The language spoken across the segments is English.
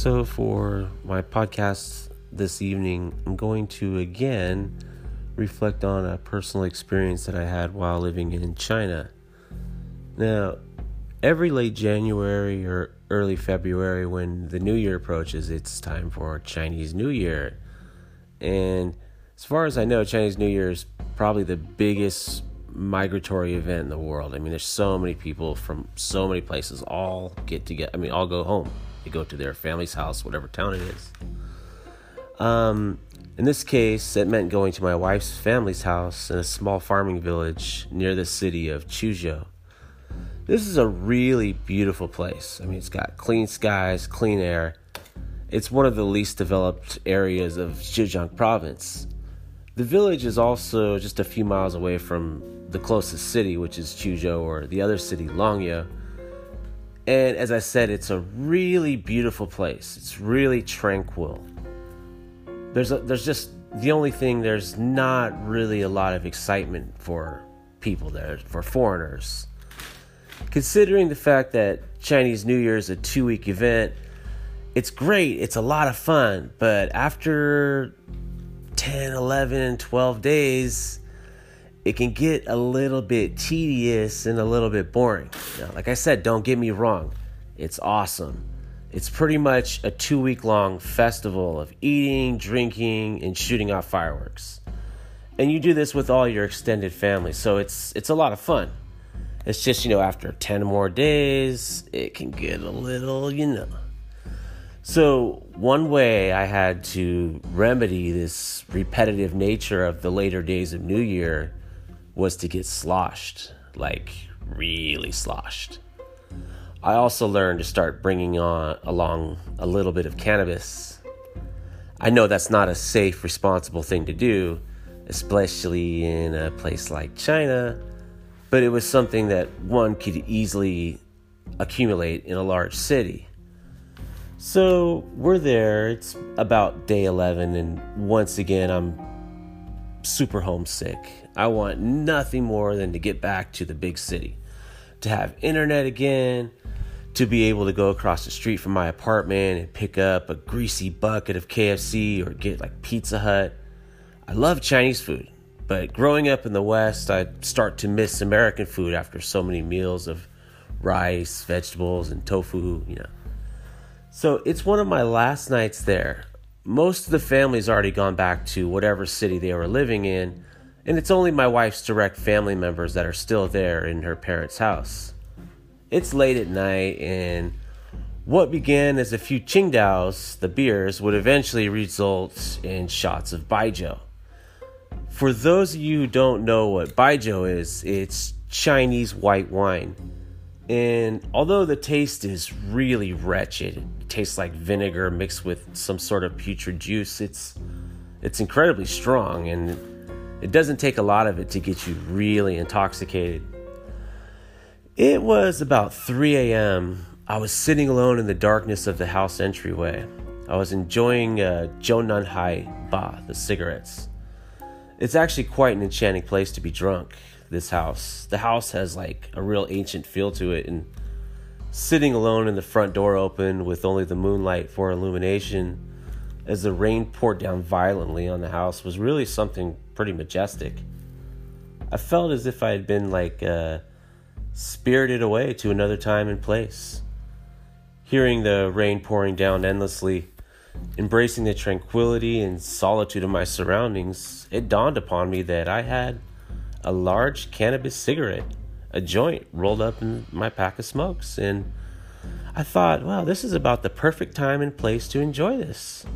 So, for my podcast this evening, I'm going to again reflect on a personal experience that I had while living in China. Now, every late January or early February, when the new year approaches, it's time for Chinese New Year. And as far as I know, Chinese New Year is probably the biggest migratory event in the world. I mean, there's so many people from so many places all get together. I mean, all go home. They go to their family's house, whatever town it is. Um, in this case, it meant going to my wife's family's house in a small farming village near the city of Quzhou. This is a really beautiful place. I mean, it's got clean skies, clean air. It's one of the least developed areas of Zhejiang province. The village is also just a few miles away from the closest city, which is Quzhou, or the other city, Longyou. And as I said, it's a really beautiful place. It's really tranquil. There's a, there's just the only thing there's not really a lot of excitement for people there, for foreigners. Considering the fact that Chinese New Year is a two week event, it's great, it's a lot of fun, but after 10, 11, 12 days, it can get a little bit tedious and a little bit boring. Now, like I said, don't get me wrong, it's awesome. It's pretty much a two week long festival of eating, drinking, and shooting off fireworks. And you do this with all your extended family, so it's it's a lot of fun. It's just, you know, after 10 more days, it can get a little, you know. So, one way I had to remedy this repetitive nature of the later days of New Year was to get sloshed, like really sloshed. I also learned to start bringing on along a little bit of cannabis. I know that's not a safe, responsible thing to do, especially in a place like China, but it was something that one could easily accumulate in a large city. So we're there. It's about day 11, and once again, I'm super homesick. I want nothing more than to get back to the big city, to have internet again, to be able to go across the street from my apartment and pick up a greasy bucket of KFC or get like Pizza Hut. I love Chinese food, but growing up in the West, I start to miss American food after so many meals of rice, vegetables, and tofu, you know. So it's one of my last nights there most of the family's already gone back to whatever city they were living in, and it's only my wife's direct family members that are still there in her parents' house. It's late at night, and what began as a few Qingdaos, the beers, would eventually result in shots of Baijiu. For those of you who don't know what Baijiu is, it's Chinese white wine. And although the taste is really wretched, it tastes like vinegar mixed with some sort of putrid juice. It's it's incredibly strong and it doesn't take a lot of it to get you really intoxicated. It was about 3 a.m. I was sitting alone in the darkness of the house entryway. I was enjoying uh, Zhongnanhai Ba, the cigarettes. It's actually quite an enchanting place to be drunk this house. The house has like a real ancient feel to it, and sitting alone in the front door open with only the moonlight for illumination as the rain poured down violently on the house was really something pretty majestic. I felt as if I had been like uh, spirited away to another time and place. Hearing the rain pouring down endlessly, embracing the tranquility and solitude of my surroundings, it dawned upon me that I had a large cannabis cigarette, a joint rolled up in my pack of smokes. And I thought, wow, this is about the perfect time and place to enjoy this.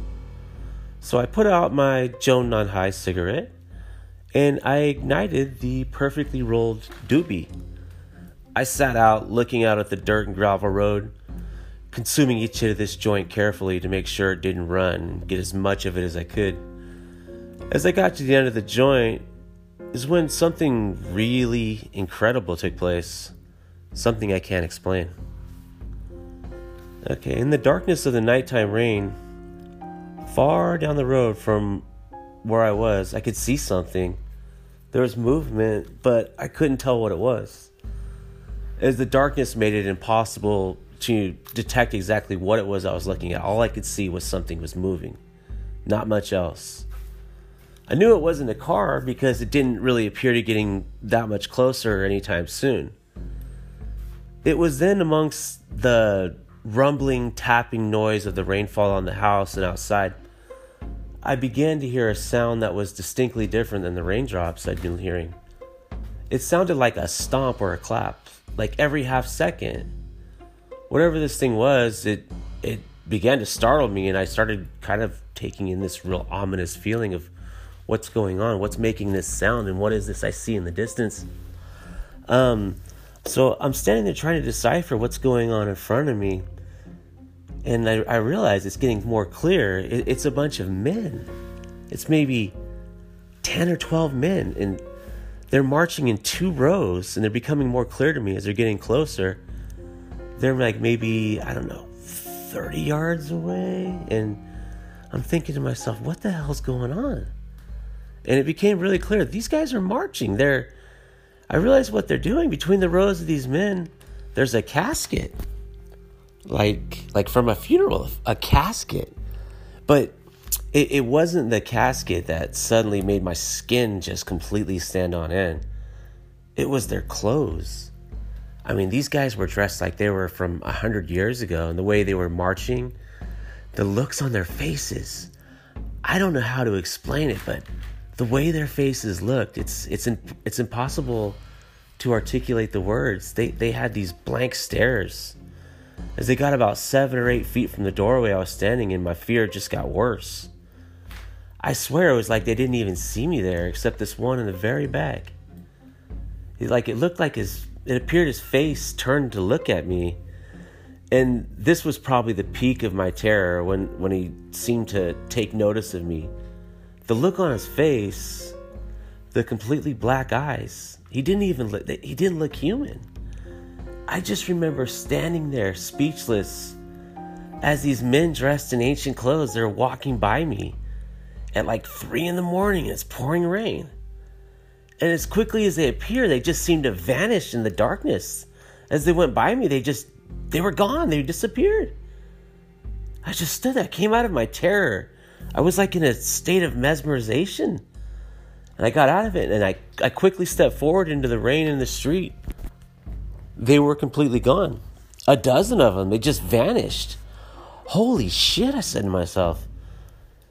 So I put out my Zhongnanhai cigarette and I ignited the perfectly rolled doobie. I sat out looking out at the dirt and gravel road, consuming each hit of this joint carefully to make sure it didn't run get as much of it as I could. As I got to the end of the joint, is when something really incredible took place. Something I can't explain. Okay, in the darkness of the nighttime rain, far down the road from where I was, I could see something. There was movement, but I couldn't tell what it was. As the darkness made it impossible to detect exactly what it was I was looking at. All I could see was something was moving, not much else. I knew it wasn't a car because it didn't really appear to getting that much closer anytime soon. It was then amongst the rumbling, tapping noise of the rainfall on the house and outside, I began to hear a sound that was distinctly different than the raindrops I'd been hearing. It sounded like a stomp or a clap, like every half second. Whatever this thing was, it it began to startle me and I started kind of taking in this real ominous feeling of what's going on, what's making this sound and what is this I see in the distance. Um so I'm standing there trying to decipher what's going on in front of me. And I, I realize it's getting more clear. It, it's a bunch of men. It's maybe 10 or 12 men. And they're marching in two rows. And they're becoming more clear to me as they're getting closer. They're like maybe, I don't know, 30 yards away. And I'm thinking to myself, what the hell's going on? And it became really clear these guys are marching. They're I realized what they're doing between the rows of these men. There's a casket, like like from a funeral, a casket, but it, it wasn't the casket that suddenly made my skin just completely stand on end. It was their clothes. I mean, these guys were dressed like they were from a hundred years ago, and the way they were marching, the looks on their faces. I don't know how to explain it, but the way their faces looked, it's it's it's impossible to articulate the words. They they had these blank stares. As they got about seven or eight feet from the doorway I was standing in, my fear just got worse. I swear it was like they didn't even see me there, except this one in the very back. He, like it looked like his it appeared his face turned to look at me. And this was probably the peak of my terror when, when he seemed to take notice of me the look on his face, the completely black eyes. He didn't even look, he didn't look human. I just remember standing there speechless as these men dressed in ancient clothes they're walking by me at like three in the morning it's pouring rain. And as quickly as they appear, they just seemed to vanish in the darkness. As they went by me, they just they were gone. They disappeared. I just stood there, came out of my terror I was like in a state of mesmerization. And I got out of it and I, I quickly stepped forward into the rain in the street. They were completely gone. A dozen of them, they just vanished. Holy shit, I said to myself.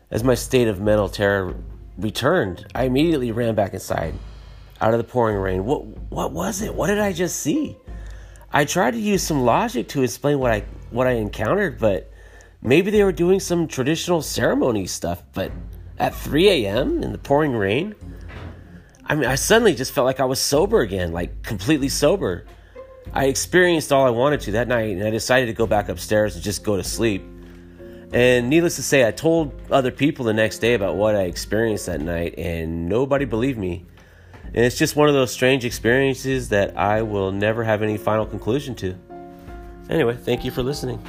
As my state of mental terror returned, I immediately ran back inside, out of the pouring rain. What, what was it? What did I just see? I tried to use some logic to explain what I, what I encountered, but Maybe they were doing some traditional ceremony stuff, but at 3 a.m. in the pouring rain? I mean, I suddenly just felt like I was sober again, like completely sober. I experienced all I wanted to that night, and I decided to go back upstairs and just go to sleep. And needless to say, I told other people the next day about what I experienced that night, and nobody believed me. And it's just one of those strange experiences that I will never have any final conclusion to. Anyway, thank you for listening.